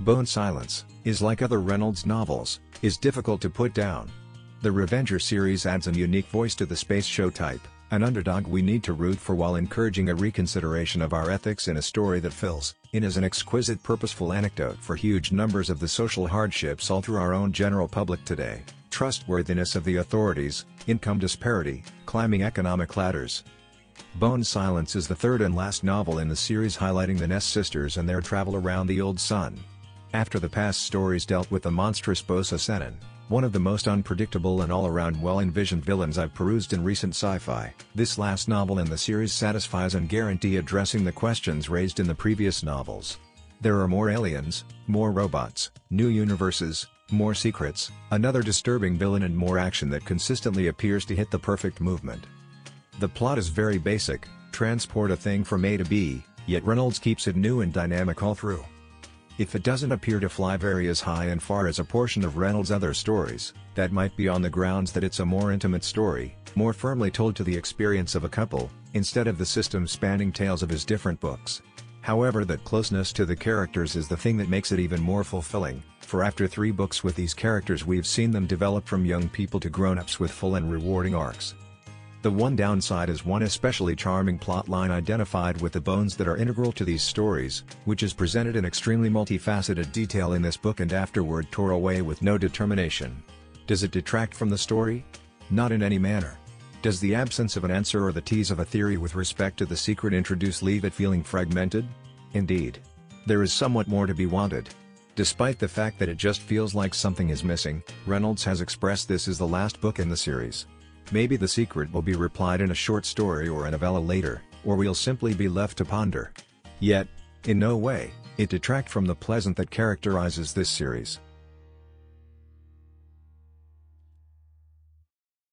Bone Silence, is like other Reynolds novels, is difficult to put down. The Revenger series adds a unique voice to the space show type, an underdog we need to root for while encouraging a reconsideration of our ethics in a story that fills in as an exquisite purposeful anecdote for huge numbers of the social hardships all through our own general public today, trustworthiness of the authorities, income disparity, climbing economic ladders. Bone Silence is the third and last novel in the series highlighting the Ness sisters and their travel around the old sun. After the past stories dealt with the monstrous Bosa Sennen, one of the most unpredictable and all-around well-envisioned villains I've perused in recent sci-fi, this last novel in the series satisfies and guarantee addressing the questions raised in the previous novels. There are more aliens, more robots, new universes, more secrets, another disturbing villain and more action that consistently appears to hit the perfect movement. The plot is very basic, transport a thing from A to B, yet Reynolds keeps it new and dynamic all through. If it doesn't appear to fly very as high and far as a portion of Reynolds' other stories, that might be on the grounds that it's a more intimate story, more firmly told to the experience of a couple, instead of the system-spanning tales of his different books. However that closeness to the characters is the thing that makes it even more fulfilling, for after three books with these characters we've seen them develop from young people to grown-ups with full and rewarding arcs. The one downside is one especially charming plotline identified with the bones that are integral to these stories, which is presented in extremely multifaceted detail in this book and afterward tore away with no determination. Does it detract from the story? Not in any manner. Does the absence of an answer or the tease of a theory with respect to the secret introduced leave it feeling fragmented? Indeed. There is somewhat more to be wanted. Despite the fact that it just feels like something is missing, Reynolds has expressed this is the last book in the series. Maybe the secret will be replied in a short story or a novella later, or we'll simply be left to ponder. Yet, in no way, it detract from the pleasant that characterizes this series.